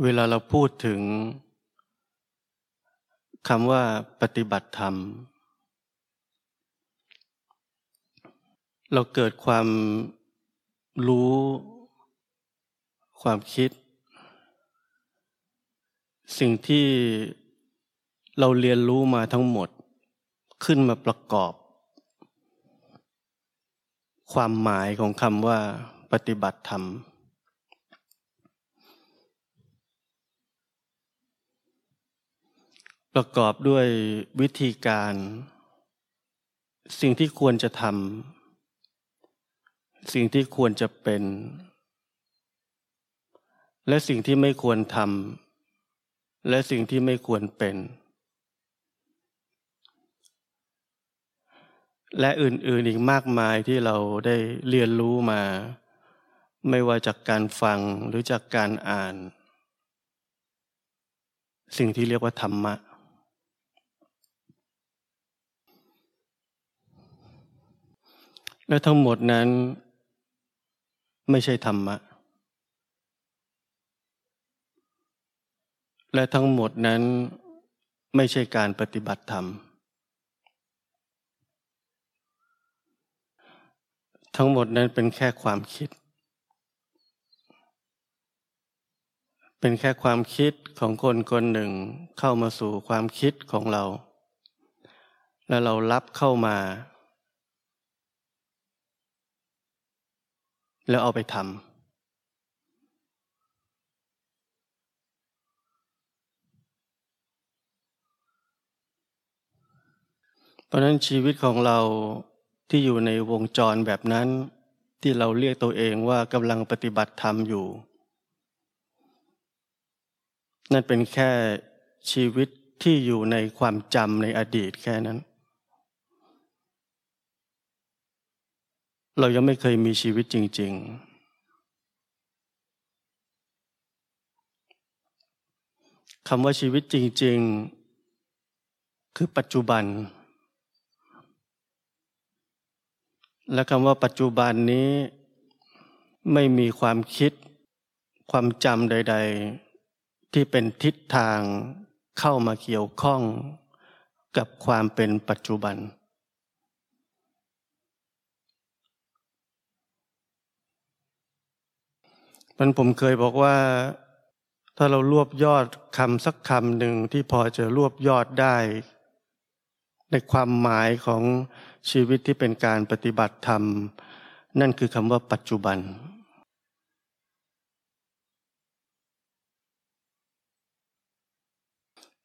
เวลาเราพูดถึงคำว่าปฏิบัติธรรม เราเกิดความรู้ ความคิด สิ่งที่เราเรียนรู้มาทั้งหมดขึ้นมาประกอบ ความหมายของคำว่าปฏิบัติธรรม ประกอบด้วยวิธีการ สิ่งที่ควรจะทำสิ่งที่ควรจะเป็น และสิ่งที่ไม่ควรทำและสิ่งที่ไม่ควรเป็น และอื่นๆอีกมากมายที่เราได้เรียนรู้มา ไม่ว่าจากการฟังหรือจากการอ่าน สิ่งที่เรียกว่าธรรมะ และทั้งหมดนั้นไม่ใช่ธรรมะ และทั้งหมดนั้นไม่ใช่การปฏิบัติธรรม ทั้งหมดนั้นเป็นแค่ความคิด เป็นแค่ความคิดของคนคนหนึ่งเข้ามาสู่ความคิดของเรา แล้วเรารับเข้ามา แล้วเอาไปทำเพราะนั้นชีวิตของเราที่อยู่ในวงจรแบบนั้น ที่เราเรียกตัวเองว่ากำลังปฏิบัติธรรมอยู่ นั่นเป็นแค่ชีวิตที่อยู่ในความจำในอดีตแค่นั้น เรายังไม่เคยมีชีวิตจริง ๆ คำว่าชีวิตจริง ๆ คือปัจจุบัน และคำว่าปัจจุบันนี้ไม่มีความคิด ความจำใด ๆ ที่เป็นทิศทางเข้ามาเกี่ยวข้องกับความเป็นปัจจุบัน มันผมเคยบอกว่า ถ้าเรารวบยอดคำสักคำหนึ่งที่พอจะรวบยอดได้ ในความหมายของชีวิตที่เป็นการปฏิบัติธรรม นั่นคือคำว่าปัจจุบัน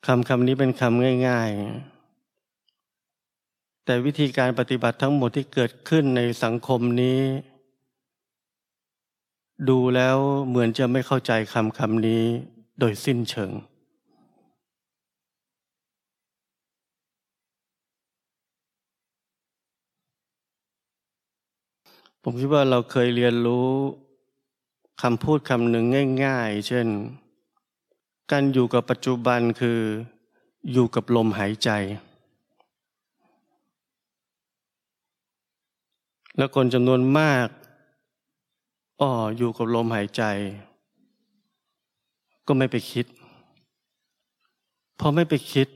คำคำนี้เป็นคำง่าย ๆ แต่วิธีการปฏิบัติทั้งหมดที่เกิดขึ้นในสังคมนี้ ดูแล้วเหมือนจะไม่เข้าใจคำคำนี้โดยสิ้นเชิง ผมคิดว่าเราเคยเรียนรู้คำพูดคำหนึ่งง่าย ๆ เช่น การอยู่กับปัจจุบันคืออยู่กับลมหายใจ แล้วคนจำนวนมาก อ๋ออยู่กับลมหายใจ ก็ไม่ไปคิด พอไม่ไปคิด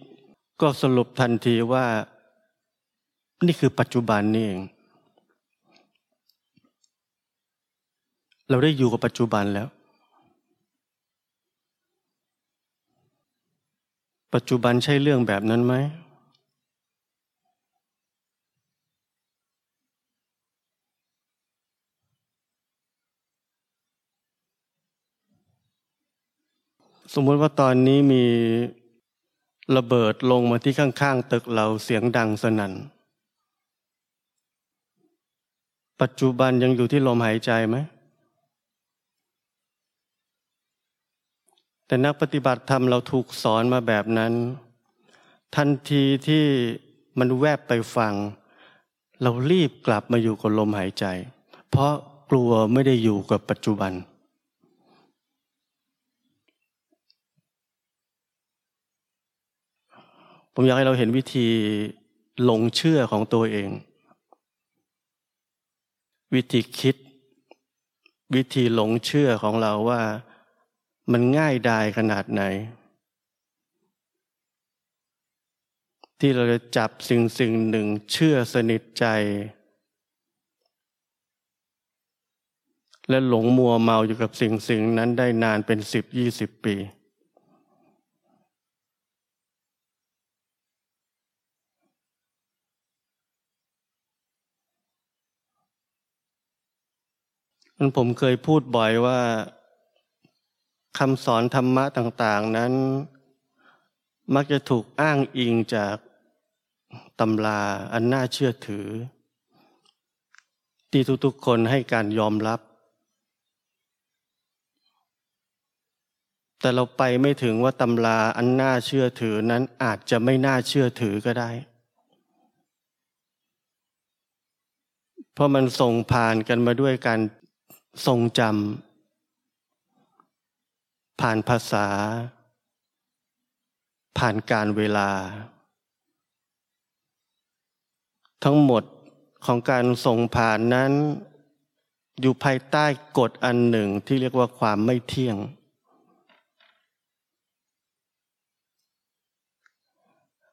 ก็สรุปทันทีว่า นี่คือปัจจุบันนี่เอง เราได้อยู่กับปัจจุบันแล้ว ปัจจุบันใช่เรื่องแบบนั้นไหม สมมติว่าตอนนี้มีระเบิดลงมาที่ข้างๆตึกเราเสียงดังสนั่น ปัจจุบันยังอยู่ที่ลมหายใจไหม แต่นักปฏิบัติธรรมเราถูกสอนมาแบบนั้น ทันทีที่มันแวบไปฟัง เรารีบกลับมาอยู่กับลมหายใจ เพราะกลัวไม่ได้อยู่กับปัจจุบัน ผมอยากให้เราเห็นวิธีหลงเชื่อของตัวเอง วิธีคิด วิธีหลงเชื่อของเราว่ามันง่ายดายขนาดไหน ที่เราจะจับสิ่งสิ่งหนึ่งเชื่อสนิทใจ และหลงมัวเมาอยู่กับสิ่งสิ่งนั้นได้นานเป็นสิบยี่สิบปี มันผมเคยพูดบ่อยว่าคำสอนธรรมะต่างๆ นั้น มักจะถูกอ้างอิงจากตำราอันน่าเชื่อถือ ที่ทุกๆคนให้การยอมรับ แต่เราไปไม่ถึงว่าตำราอันน่าเชื่อถือนั้นอาจจะไม่น่าเชื่อถือก็ได้ เพราะมันส่งผ่านกันมาด้วยการ ทรงจำผ่านภาษา ผ่านการเวลา ทั้งหมดของการส่งผ่านนั้น อยู่ภายใต้กฎอันหนึ่งที่เรียกว่าความไม่เที่ยง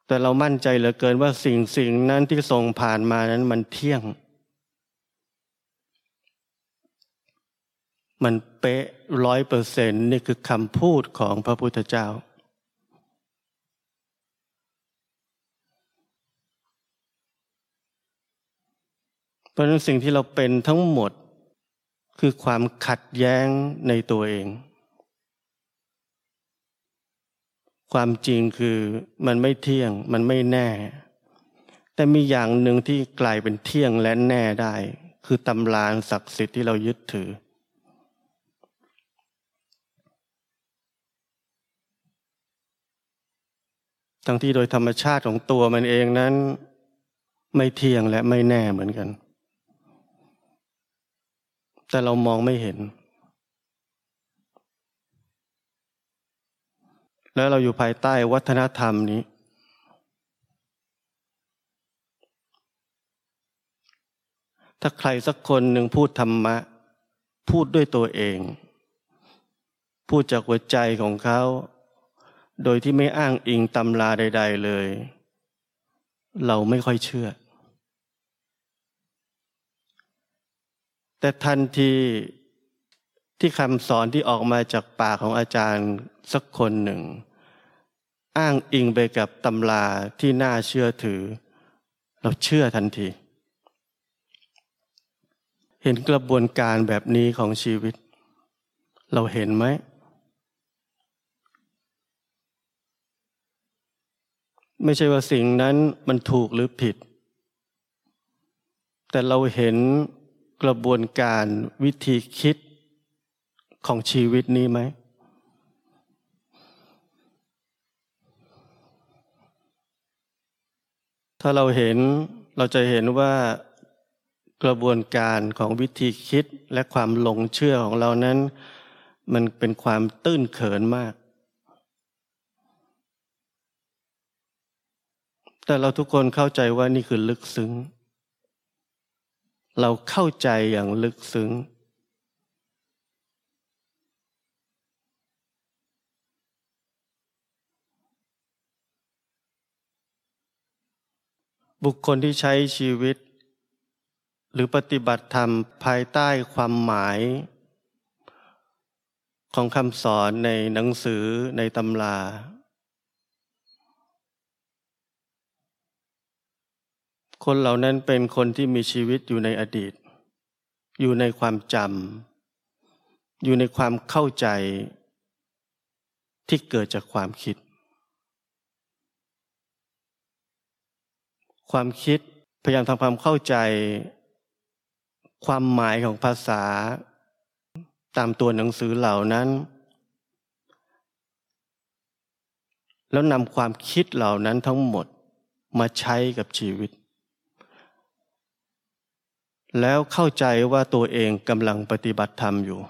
แต่เรามั่นใจเหลือเกินว่าสิ่งสิ่งนั้นที่ส่งผ่านมานั้นมันเที่ยง มันเป๊ะร้อยเปอร์เซ็นต์นี่คือคำพูดของพระพุทธเจ้า เพราะนั้นสิ่งที่เราเป็นทั้งหมดคือความขัดแย้งในตัวเอง ความจริงคือมันไม่เที่ยงมันไม่แน่ แต่มีอย่างหนึ่งที่กลายเป็นเที่ยงและแน่ได้ คือตำรานศักดิ์สิทธิ์ที่เรายึดถือ ทั้งที่โดยธรรมชาติของตัวมันเองนั้น ไม่เที่ยงและไม่แน่เหมือนกัน แต่เรามองไม่เห็น แล้วเราอยู่ภายใต้วัฒนธรรมนี้ ถ้าใครสักคนหนึ่งพูดธรรมะ พูดด้วยตัวเอง พูดจากหัวใจของเขา โดยที่ไม่อ้างอิงตำราใด ๆ เลย เราไม่ค่อยเชื่อ แต่ทันทีที่คำสอนที่ออกมาจากปากของอาจารย์สักคนหนึ่ง อ้างอิงไปกับตำราที่น่าเชื่อถือ เราเชื่อทันที เห็นกระบวนการแบบนี้ของชีวิต เราเห็นไหม ไม่ใช่ว่าสิ่งนั้นมันถูกหรือผิด แต่เราเห็นกระบวนการวิธีคิดของชีวิตนี้ไหม ถ้าเราเห็นเราจะเห็นว่ากระบวนการของวิธีคิดและความหลงเชื่อของเรานั้น มันเป็นความตื้นเขินมาก แต่เราทุกคนเข้าใจว่านี่คือลึกซึ้ง เราเข้าใจอย่างลึกซึ้ง บุคคลที่ใช้ชีวิต หรือปฏิบัติธรรมภายใต้ความหมาย ของคำสอนในหนังสือในตำรา คนเหล่านั้นเป็นคนที่มีชีวิตอยู่ในอดีต อยู่ในความจำอยู่ในความเข้าใจที่เกิดจากความคิด ความคิดพยายามทำความเข้าใจ ความหมายของภาษา ตามตัวหนังสือเหล่านั้น แล้วนำความคิดเหล่านั้นทั้งหมดมาใช้กับชีวิต แล้วเข้าใจว่าตัวเองกำลังปฏิบัติธรรมอยู่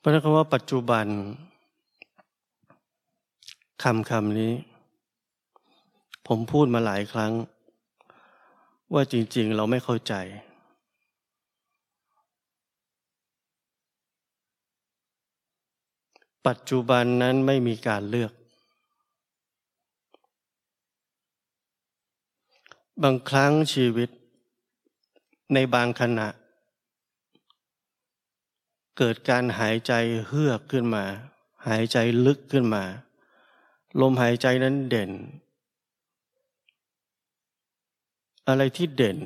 พระนั้นคำว่าปัจจุบันคำคำนี้ ผมพูดมาหลายครั้ง ว่าจริง ๆ เราไม่เข้าใจ ปัจจุบันนั้นไม่มีการเลือก บางครั้งชีวิต ในบางขณะ เกิดการหายใจเฮือกขึ้นมา หายใจลึกขึ้นมา ลมหายใจนั้นเด่น อะไรที่เด่น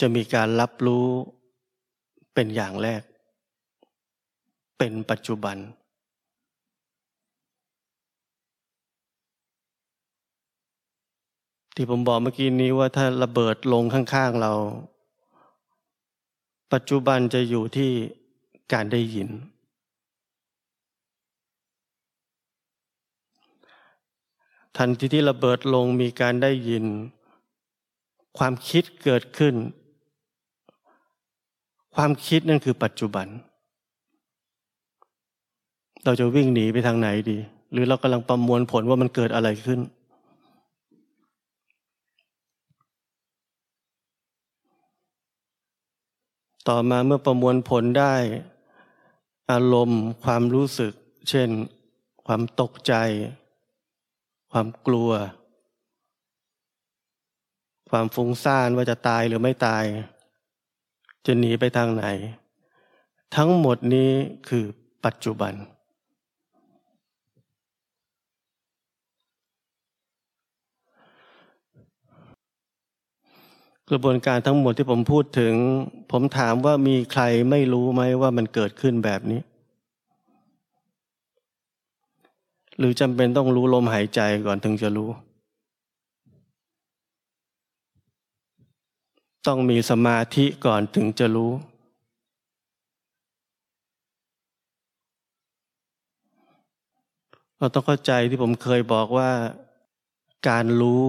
จะมีการรับรู้เป็นอย่างแรก เป็นปัจจุบัน ที่ผมบอกเมื่อกี้นี้ว่าถ้าระเบิดลงข้างๆเรา ปัจจุบันจะอยู่ที่การได้ยิน ทันทีที่ระเบิดลงมีการได้ยิน ความคิดเกิดขึ้น ความคิดนั่นคือปัจจุบัน เราจะวิ่งหนีไปทางไหนดี หรือเรากำลังประมวลผลว่ามันเกิดอะไรขึ้น ต่อมาเมื่อประมวลผลได้ อารมณ์ความรู้สึก เช่น ความตกใจ ความกลัว ความฟุ้งซ่านว่าจะตายหรือไม่ตาย จะหนีไปทางไหน ทั้งหมดนี้คือปัจจุบัน กระบวนการทั้งหมดที่ผมพูดถึง ผมถามว่ามีใครไม่รู้ไหมว่ามันเกิดขึ้นแบบนี้ หรือจำเป็นต้องรู้ลมหายใจก่อนถึงจะรู้ ต้องมีสมาธิก่อนถึงจะรู้ เราต้องเข้าใจที่ผมเคยบอกว่าการรู้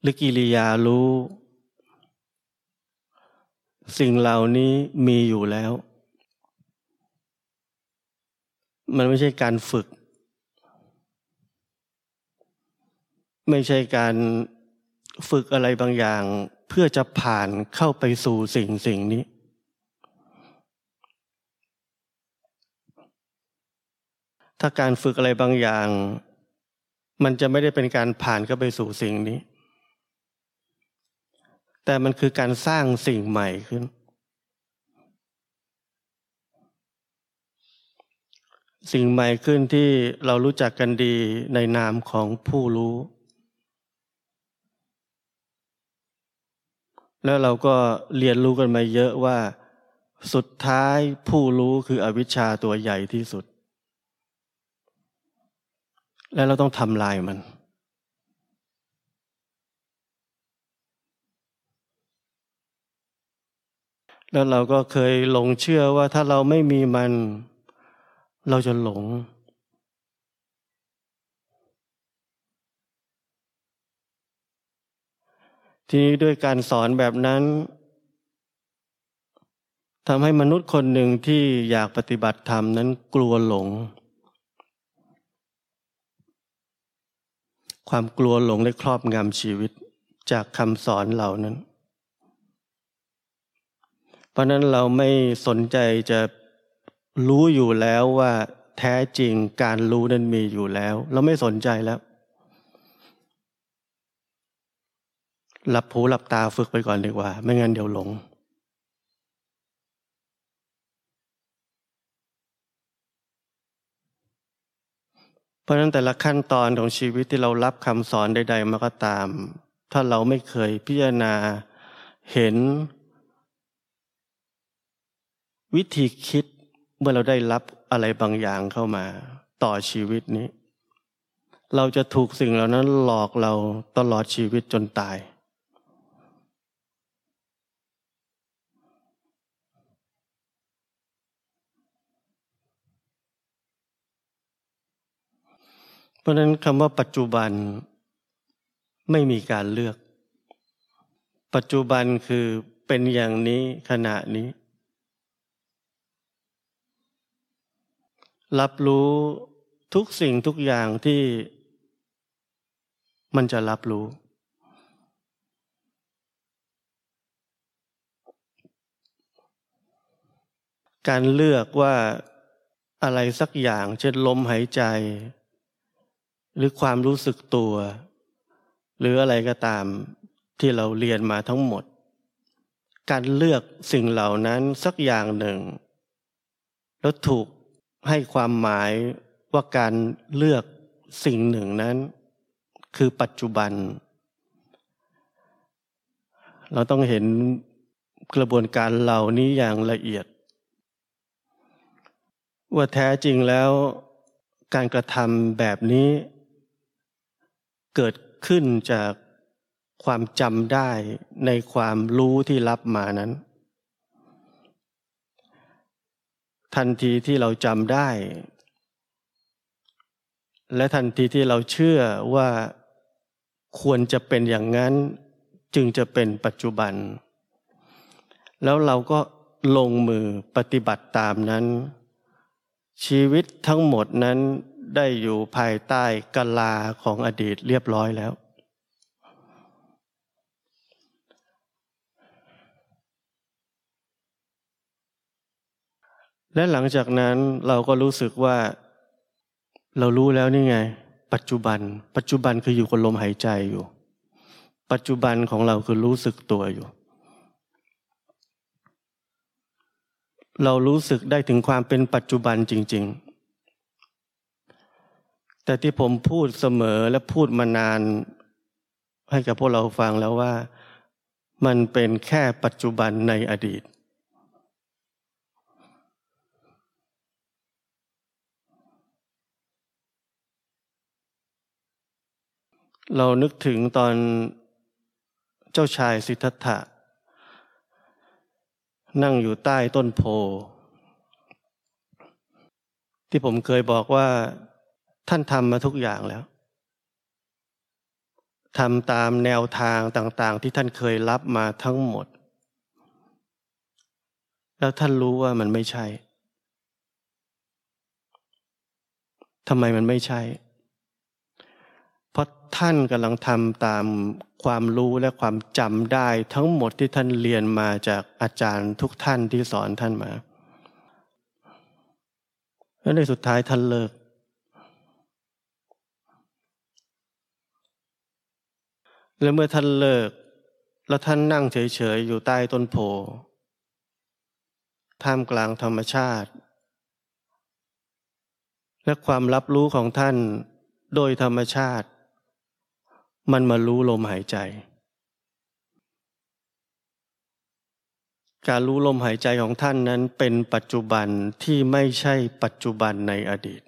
หรือกิริยารู้ สิ่งเหล่านี้มีอยู่แล้ว มันไม่ใช่การฝึก ไม่ใช่การฝึกอะไรบางอย่าง เพื่อจะผ่านเข้าไปสู่สิ่งสิ่งนี้ ถ้าการฝึกอะไรบางอย่าง มันจะไม่ได้เป็นการผ่านเข้าไปสู่สิ่งนี้ แต่มันคือการสร้างสิ่งใหม่ขึ้น สิ่งใหม่ขึ้นที่เรารู้จักกันดีในนามของผู้รู้ แล้วเราก็เรียนรู้กันมาเยอะว่า สุดท้ายผู้รู้คืออวิชชาตัวใหญ่ที่สุด และเราต้องทำลายมัน แล้วเราก็เคยหลงเชื่อว่าถ้าเราไม่มีมัน เราจะหลง ทีนี้ด้วยการสอนแบบนั้นทำให้มนุษย์คนหนึ่งที่อยากปฏิบัติธรรมนั้นกลัวหลง ความกลัวหลงได้ครอบงำชีวิตจากคำสอนเหล่านั้น เพราะนั้นเราไม่สนใจจะรู้อยู่แล้วว่าแท้จริงการรู้นั้นมีอยู่แล้ว เราไม่สนใจแล้ว หลับหูหลับตาฝึกไปก่อนดีกว่า ไม่งั้นเดี๋ยวหลง เพราะนั้นแต่ละขั้นตอนของชีวิตที่เรารับคำสอนใด ๆ มาก็ตาม ถ้าเราไม่เคยพิจารณาเห็น วิธีคิดเมื่อเราได้รับอะไรบางอย่างเข้ามา ต่อชีวิตนี้ เราจะถูกสิ่งเหล่านั้นหลอกเราตลอดชีวิตจนตาย เพราะนั้นคำว่าปัจจุบันไม่มีการเลือก ปัจจุบันคือเป็นอย่างนี้ขณะนี้ รับรู้ทุกสิ่งทุกอย่างที่มันจะรับรู้ การเลือกว่าอะไรสักอย่าง เช่นลมหายใจ หรือความรู้สึกตัว หรืออะไรก็ตามที่เราเรียนมาทั้งหมด การเลือกสิ่งเหล่านั้นสักอย่างหนึ่ง แล้วถูก ให้ความหมายว่าการเลือกสิ่งหนึ่งนั้น คือปัจจุบัน เราต้องเห็นกระบวนการเหล่านี้อย่างละเอียด ว่าแท้จริงแล้วการกระทำแบบนี้ เกิดขึ้นจากความจำได้ในความรู้ที่รับมานั้น ทันทีที่เราจำได้ และทันทีที่เราเชื่อว่าควรจะเป็นอย่างนั้น จึงจะเป็นปัจจุบัน แล้วเราก็ลงมือปฏิบัติตามนั้น ชีวิตทั้งหมดนั้นได้อยู่ภายใต้กลาของอดีตเรียบร้อยแล้ว และหลังจากนั้นเราก็รู้สึกว่า เรารู้แล้วนี่ไง ปัจจุบัน ปัจจุบันคืออยู่กับลมหายใจอยู่ ปัจจุบันของเราคือรู้สึกตัวอยู่ เรารู้สึกได้ถึงความเป็นปัจจุบันจริง ๆ แต่ที่ผมพูดเสมอและพูดมานาน ให้กับพวกเราฟังแล้วว่า มันเป็นแค่ปัจจุบันในอดีต เรานึกถึงตอนเจ้าชายสิทธัตถะ นั่งอยู่ใต้ต้นโพ ที่ผมเคยบอกว่าท่านทำมาทุกอย่างแล้วทำตามแนวทางต่าง ๆ ที่ท่านเคยรับมาทั้งหมด แล้วท่านรู้ว่ามันไม่ใช่ทำไมมันไม่ใช่ ท่านกำลังทำตามความรู้และความจำได้ทั้งหมดที่ท่านเรียนมาจากอาจารย์ทุกท่านที่สอนท่านมาแล้วในสุดท้ายท่านเลิก แล้วเมื่อท่านเลิก แล้วท่านนั่งเฉยๆอยู่ใต้ต้นโพท่ามกลางธรรมชาติ และความรับรู้ของท่านโดยธรรมชาติ มันมารู้ลมหายใจ การรู้ลมหายใจของท่านนั้นเป็นปัจจุบันที่ไม่ใช่ปัจจุบันในอดีต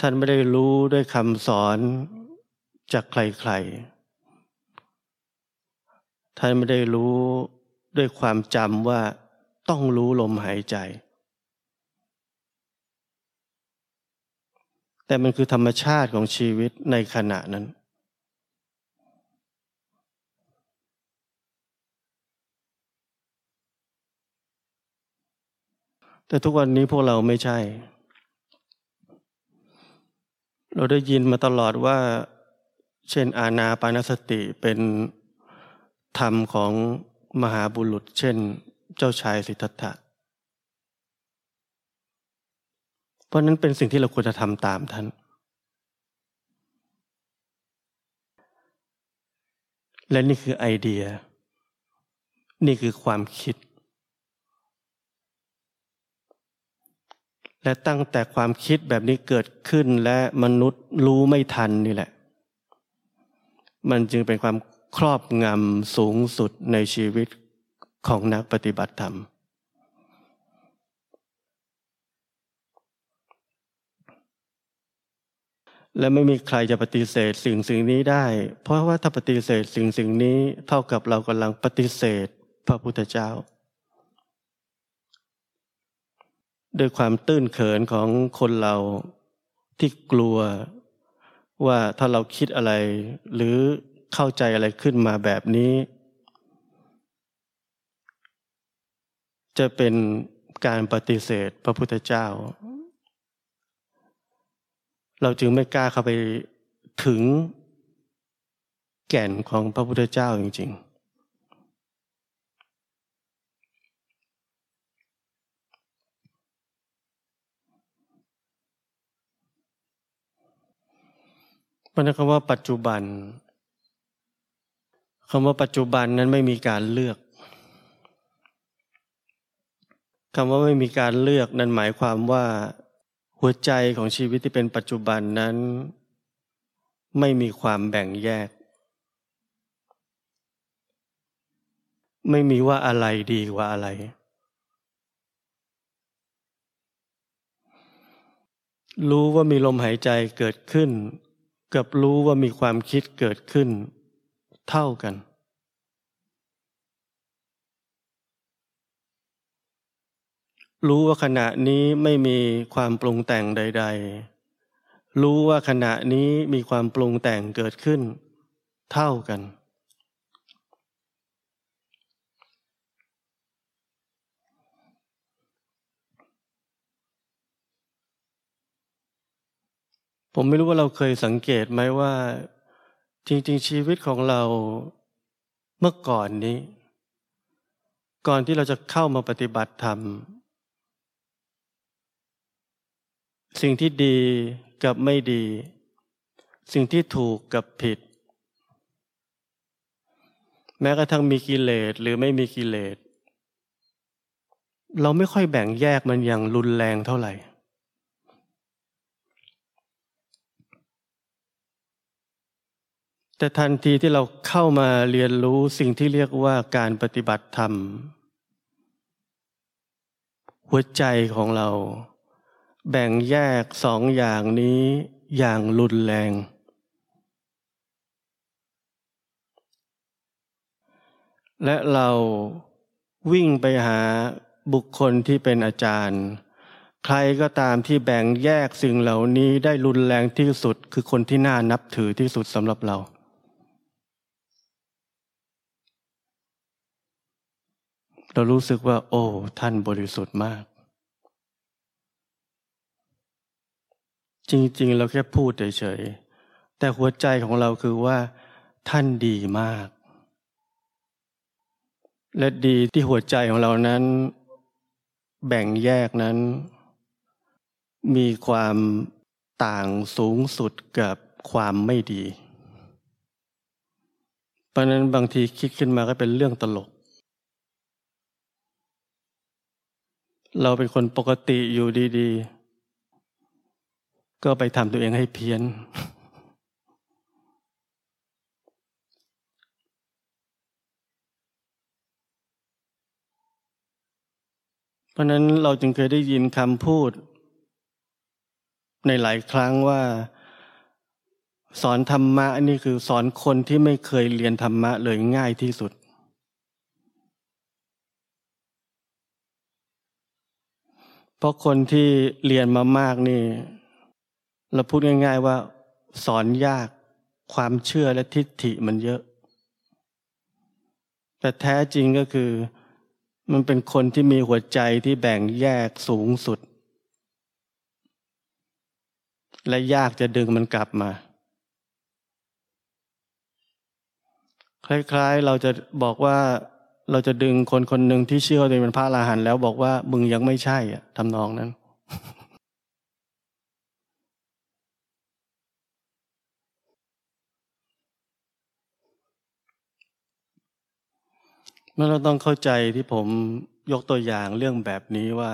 ท่านไม่ได้รู้ด้วยคำสอนจากใครๆ ท่านไม่ได้รู้ด้วยความจำว่าต้องรู้ลมหายใจ แต่มันคือธรรมชาติของชีวิตในขณะนั้น แต่ทุกวันนี้พวกเราไม่ใช่ เราได้ยินมาตลอดว่า เช่นอาณาปานสติเป็นธรรมของมหาบุรุษ เช่น เจ้าชายสิทธัตถะ เพราะนั้นเป็นสิ่งที่เราควรจะทำตามท่าน และนี่คือไอเดีย นี่คือความคิด และตั้งแต่ความคิดแบบนี้เกิดขึ้นและมนุษย์รู้ไม่ทันนี่แหละ มันจึงเป็นความครอบงำสูงสุดในชีวิตของนักปฏิบัติธรรม และไม่มีใครจะปฏิเสธสิ่งสิ่งนี้ได้ เพราะว่าถ้าปฏิเสธสิ่งสิ่งนี้เท่ากับเรากำลังปฏิเสธพระพุทธเจ้า ด้วยความตื้นเขินของคนเราที่กลัวว่าถ้าเราคิดอะไร หรือเข้าใจอะไรขึ้นมาแบบนี้ จะเป็นการปฏิเสธพระพุทธเจ้า เราจึงไม่กล้าเข้าไปถึงแก่นของพระพุทธเจ้าจริง ๆมันคำว่าปัจจุบันคำว่าปัจจุบันนั้นไม่มีการเลือกคำว่าไม่มีการเลือกนั้นหมายความว่า หัวใจของชีวิตที่เป็นปัจจุบันนั้น ไม่มีความแบ่งแยก ไม่มีว่าอะไรดีกว่าอะไร รู้ว่ามีลมหายใจเกิดขึ้น กับรู้ว่ามีความคิดเกิดขึ้น เท่ากัน รู้ว่าขณะนี้ไม่มีความปรุงแต่งใด ๆ รู้ว่าขณะนี้มีความปรุงแต่งเกิดขึ้น เท่ากัน ผมไม่รู้ว่าเราเคยสังเกตไหมว่า จริงๆชีวิตของเราเมื่อก่อนนี้ ก่อนที่เราจะเข้ามาปฏิบัติธรรม สิ่งที่ดีกับไม่ดี สิ่งที่ถูกกับผิด แม้กระทั่งมีกิเลสหรือไม่มีกิเลส เราไม่ค่อยแบ่งแยกมันอย่างรุนแรงเท่าไหร่ แต่ทันทีที่เราเข้ามาเรียนรู้สิ่งที่เรียกว่าการปฏิบัติธรรม หัวใจของเรา แบ่งแยกสองอย่างนี้อย่างรุนแรง และเราวิ่งไปหาบุคคลที่เป็นอาจารย์ ใครก็ตามที่แบ่งแยกสิ่งเหล่านี้ได้รุนแรงที่สุดคือคนที่น่านับถือที่สุดสำหรับเรา เรารู้สึกว่า โอ้ ท่านบริสุทธิ์มาก จริง ๆ เราแค่พูดเฉยๆแต่หัวใจของเราคือว่า ท่านดีมาก และดีที่หัวใจของเรานั้น แบ่งแยกนั้น มีความต่างสูงสุดกับความไม่ดี เพราะนั้นบางทีคิดขึ้นมาก็เป็นเรื่องตลก เราเป็นคนปกติอยู่ดี ๆ ก็ไปทำตัวเองให้เพี้ยน เพราะนั้นเราจึงเคยได้ยินคำพูด ในหลายครั้งว่า สอนธรรมะนี่คือสอนคนที่ไม่เคยเรียนธรรมะเลยง่ายที่สุดเพราะคนที่เรียนมามากนี่ เราพูดง่าย ๆ ว่า สอนยากความเชื่อและทิฏฐิมันเยอะ แต่แท้จริงก็คือ มันเป็นคนที่มีหัวใจที่แบ่งแยกสูงสุด และยากจะดึงมันกลับมา คล้ายๆ เราจะบอกว่าเราจะดึงคนคนหนึ่งที่เชื่อตัวเองเป็นพระอรหันต์แล้วบอกว่ามึงยังไม่ใช่อะทำนองนั้น เมื่อเราต้องเข้าใจที่ผมยกตัวอย่างเรื่องแบบนี้ว่า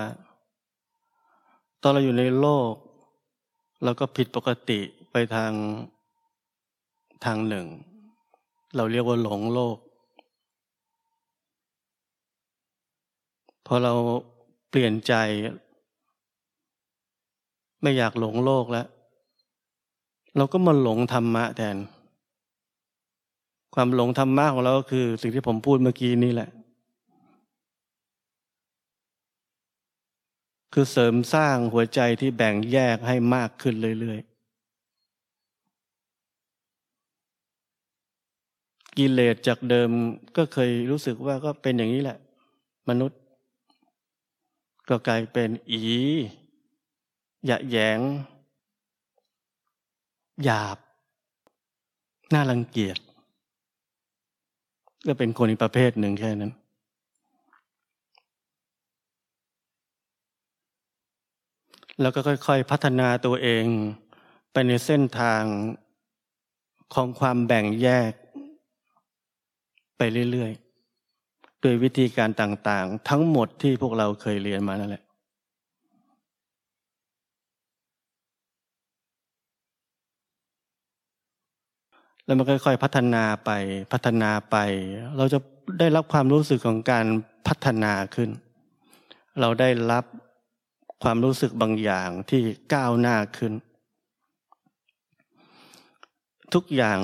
ตอนเราอยู่ในโลก เราก็ผิดปกติไปทางทางหนึ่ง เราเรียกว่าหลงโลก พอเราเปลี่ยนใจ ไม่อยากหลงโลกแล้ว เราก็มาหลงธรรมะแทน ความหลงธรรมะของเราก็คือ สิ่งที่ผมพูดเมื่อกี้นี่แหละ คือเสริมสร้างหัวใจที่แบ่งแยกให้มากขึ้นเรื่อยๆ กิเลสจากเดิมก็เคยรู้สึกว่าก็เป็นอย่างนี้แหละ มนุษย์ ก็กลายเป็นอีหยะแยง หยาบ น่ารังเกียจ ก็เป็นคนอีกประเภทหนึ่งแค่นั้น แล้วก็ค่อยๆพัฒนาตัวเองไปในเส้นทางของความแบ่งแยก ไปเรื่อยๆ โดยวิธีการต่างๆ ทั้งหมดที่พวกเราเคยเรียนมานั่นแหละ แล้วมันค่อยๆพัฒนาไปพัฒนาไป เราจะได้รับความรู้สึกของการพัฒนาขึ้น เราได้รับความรู้สึกบางอย่างที่ก้าวหน้าขึ้น ทุกอย่าง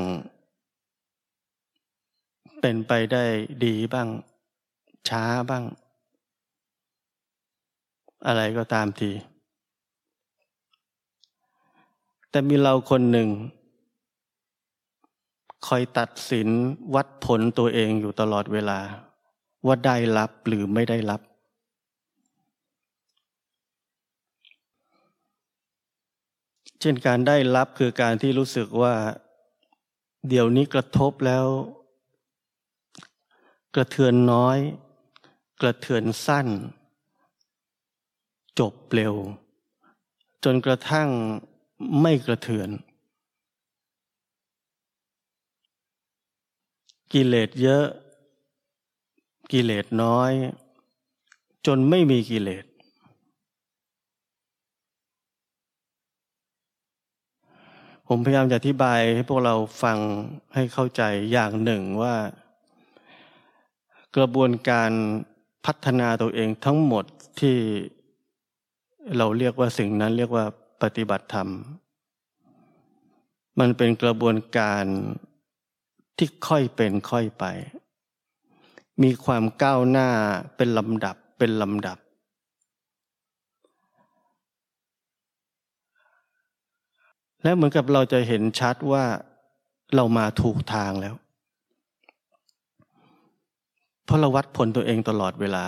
เป็นไปได้ดีบ้าง ช้าบ้าง อะไรก็ตามที แต่มีเราคนหนึ่ง คอยตัดสินวัดผลตัวเองอยู่ตลอดเวลา ว่าได้รับหรือไม่ได้รับ เช่นการได้รับคือการที่รู้สึกว่า เดี๋ยวนี้กระทบแล้ว กระเทือนน้อย กระเทือนสั้น จบเร็ว จนกระทั่งไม่กระเทือน กิเลสเยอะ กิเลสน้อย จนไม่มีกิเลส ผมพยายามจะอธิบายให้พวกเราฟังให้เข้าใจอย่างหนึ่งว่า กระบวนการพัฒนาตัวเองทั้งหมดที่เราเรียกว่าสิ่งนั้นเรียกว่าปฏิบัติธรรม มันเป็นกระบวนการ ที่ค่อยเป็นค่อยไป มีความก้าวหน้าเป็นลำดับเป็นลำดับ และเหมือนกับเราจะเห็นชัดว่าเรามาถูกทางแล้ว เพราะเราวัดผลตัวเองตลอดเวลา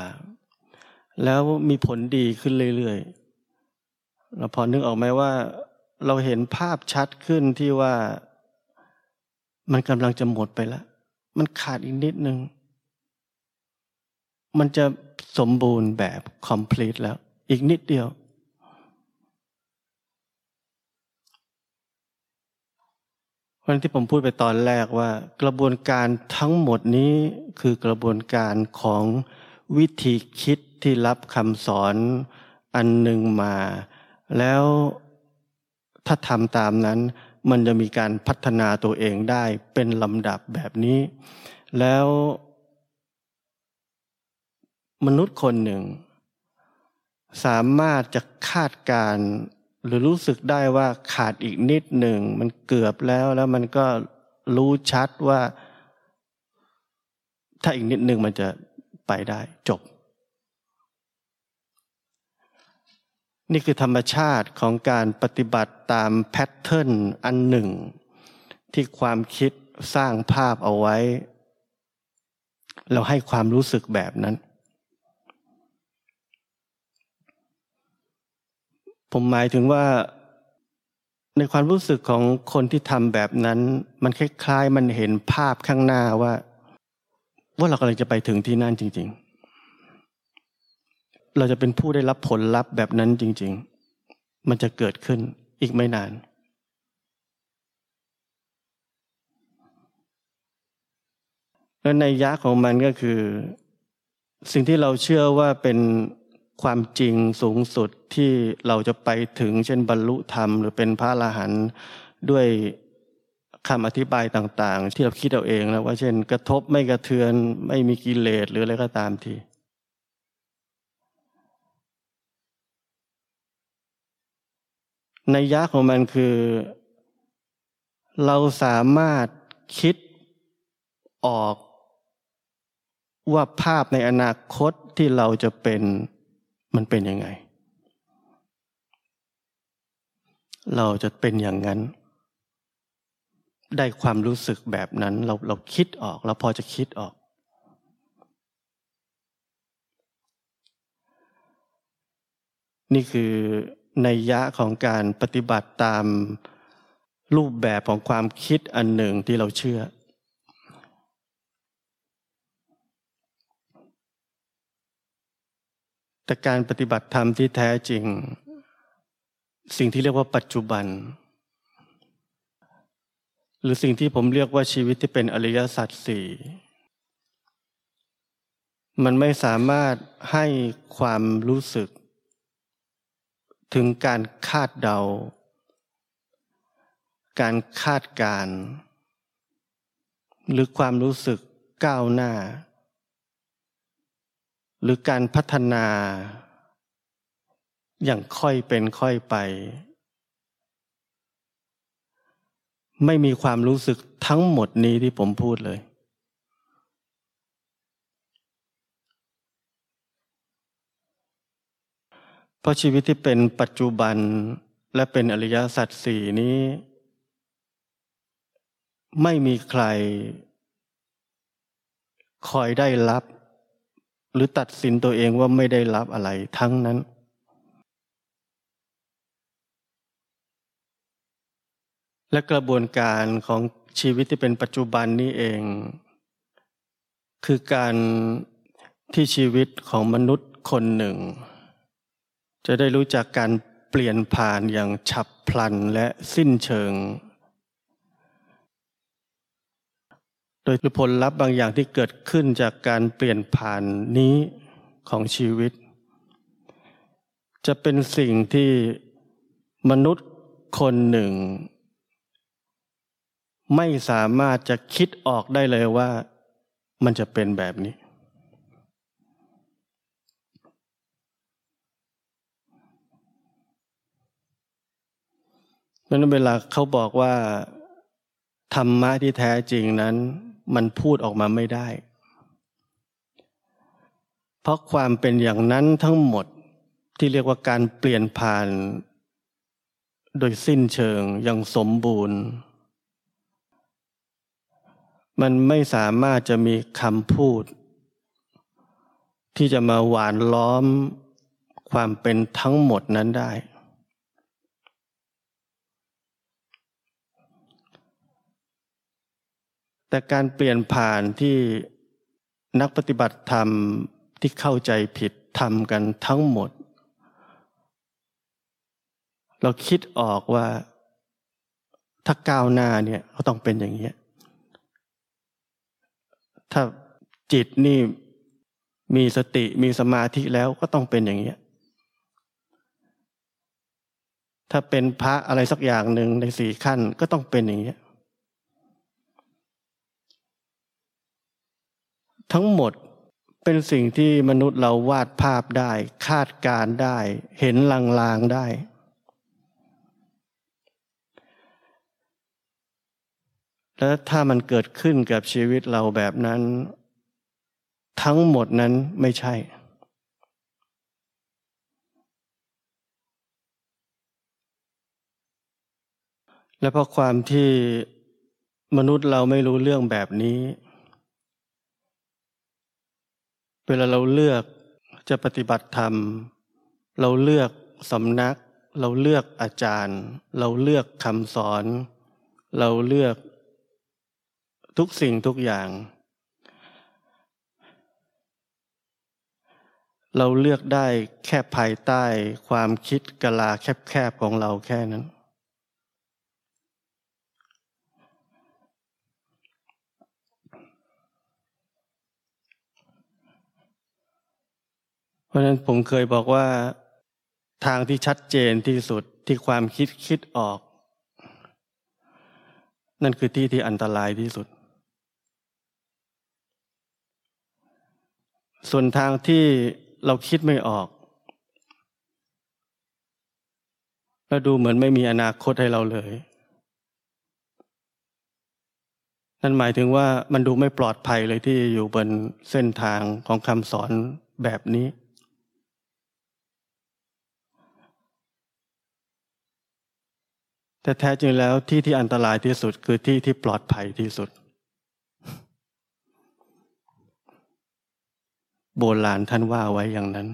แล้วมีผลดีขึ้นเรื่อยๆเราพอนึกออกไหมว่า เราเห็นภาพชัดขึ้นที่ว่า มันกำลังจะหมดไปแล้ว มันขาดอีกนิดนึง มันจะสมบูรณ์แบบ complete แล้ว อีกนิดเดียวราะที่ผมพูดไปตอนแรกว่า กระบวนการทั้งหมดนี้คือกระบวนการของวิธีคิดที่รับคำสอนอันหนึ่งมา แล้วถ้าทำตามนั้น มันจะมีการพัฒนาตัวเองได้เป็นลำดับแบบนี้ แล้วมนุษย์คนหนึ่ง สามารถจะคาดการหรือรู้สึกได้ว่าขาดอีกนิดหนึ่ง มันเกือบแล้วแล้วมันก็รู้ชัดว่า ถ้าอีกนิดหนึ่งมันจะไปได้จบ นี่คือธรรมชาติของการปฏิบัติตามแพทเทิร์นอันหนึ่ง ที่ความคิดสร้างภาพเอาไว้ เราให้ความรู้สึกแบบนั้น ผมหมายถึงว่า ในความรู้สึกของคนที่ทำแบบนั้น มันคล้ายๆ มันเห็นภาพข้างหน้าว่า ว่าเรากำลังจะไปถึงที่นั่นจริง ๆ เราจะเป็นผู้ได้รับผลลัพธ์แบบนั้นจริง ๆ มันจะเกิดขึ้นอีกไม่นาน และในยะของมันก็คือ สิ่งที่เราเชื่อว่าเป็นความจริงสูงสุดที่เราจะไปถึงเช่นบรรลุธรรม หรือเป็นพระอรหันต์ด้วยคำอธิบายต่าง ๆ ที่เราคิดเอาเองนะว่าเช่น กระทบไม่กระเทือนไม่มีกิเลสหรืออะไรก็ตามที ในยะของมันคือ เราสามารถคิดออก ว่าภาพในอนาคตที่เราจะเป็นมันเป็นยังไง เราจะเป็นอย่างนั้น ได้ความรู้สึกแบบนั้น เราเราคิดออกเราพอจะคิดออก นี่คือ ในยะของการปฏิบัติตามรูปแบบของความคิดอันหนึ่งที่เราเชื่อ แต่การปฏิบัติธรรมที่แท้จริง สิ่งที่เรียกว่าปัจจุบัน หรือสิ่งที่ผมเรียกว่าชีวิตที่เป็นอริยสัจสี่มันไม่สามารถให้ความรู้สึก ถึงการคาดเดา การคาดการ หรือความรู้สึกก้าวหน้า หรือการพัฒนา อย่างค่อยเป็นค่อยไป ไม่มีความรู้สึกทั้งหมดนี้ที่ผมพูดเลยเพ ราะชีวิตที่เป็นปัจจุบันและเป็นอริยสัจสี่นี้ ไม่มีใคร คอยได้รับ หรือตัดสินตัวเองว่าไม่ได้รับอะไรทั้งนั้น และกระบวนการของชีวิตที่เป็นปัจจุบันนี้เอง คือการที่ชีวิตของมนุษย์คนหนึ่ง จะได้รู้จักการเปลี่ยนผ่านอย่างฉับพลันและสิ้นเชิง โดยผลลัพธ์บางอย่างที่เกิดขึ้นจากการเปลี่ยนผ่านนี้ของชีวิต จะเป็นสิ่งที่มนุษย์คนหนึ่ง ไม่สามารถจะคิดออกได้เลยว่ามันจะเป็นแบบนี้ เพราะนั้นเวลาเขาบอกว่าธรรมะที่แท้จริงนั้น มันพูดออกมาไม่ได้ เพราะความเป็นอย่างนั้นทั้งหมดที่เรียกว่าการเปลี่ยนผ่าน โดยสิ้นเชิงอย่างสมบูรณ์ มันไม่สามารถจะมีคำพูด ที่จะมาหวานล้อมความเป็นทั้งหมดนั้นได้ แต่การเปลี่ยนผ่านที่นักปฏิบัติธรรมที่เข้าใจผิดทำกันทั้งหมด เราคิดออกว่าถ้าก้าวหน้าเนี่ยก็ต้องเป็นอย่างนี้ถ้าจิตนี่มีสติมีสมาธิแล้วก็ต้องเป็นอย่างนี้ถ้าเป็นพระอะไรสักอย่างหนึ่งในสี่ขั้นก็ต้องเป็นอย่างนี้ ทั้งหมดเป็นสิ่งที่มนุษย์เราวาดภาพได้ คาดการได้ เห็นลางๆได้ และถ้ามันเกิดขึ้นกับชีวิตเราแบบนั้น ทั้งหมดนั้นไม่ใช่ และเพราะความที่มนุษย์เราไม่รู้เรื่องแบบนี้ เวลาเราเลือกจะปฏิบัติธรรม เราเลือกสำนัก เราเลือกอาจารย์ เราเลือกคำสอน เราเลือกทุกสิ่งทุกอย่าง เราเลือกได้แค่ภายใต้ความคิดกะลาแคบๆของเราแค่นั้น ราะฉะนั้นผมเคยบอกว่าทางที่ชัดเจนที่สุดที่ความคิดคิดออก นั่นคือที่ที่อันตรายที่สุด ส่วนทางที่เราคิดไม่ออก แล้วดูเหมือนไม่มีอนาคตให้เราเลย นั่นหมายถึงว่ามันดูไม่ปลอดภัยเลยที่อยู่บนเส้นทางของคำสอนแบบนี้ แต่แท้จริงแล้วที่ที่อันตรายที่สุดคือที่ที่ปลอดภัยที่สุด โบราณท่านว่าไว้อย่างนั้น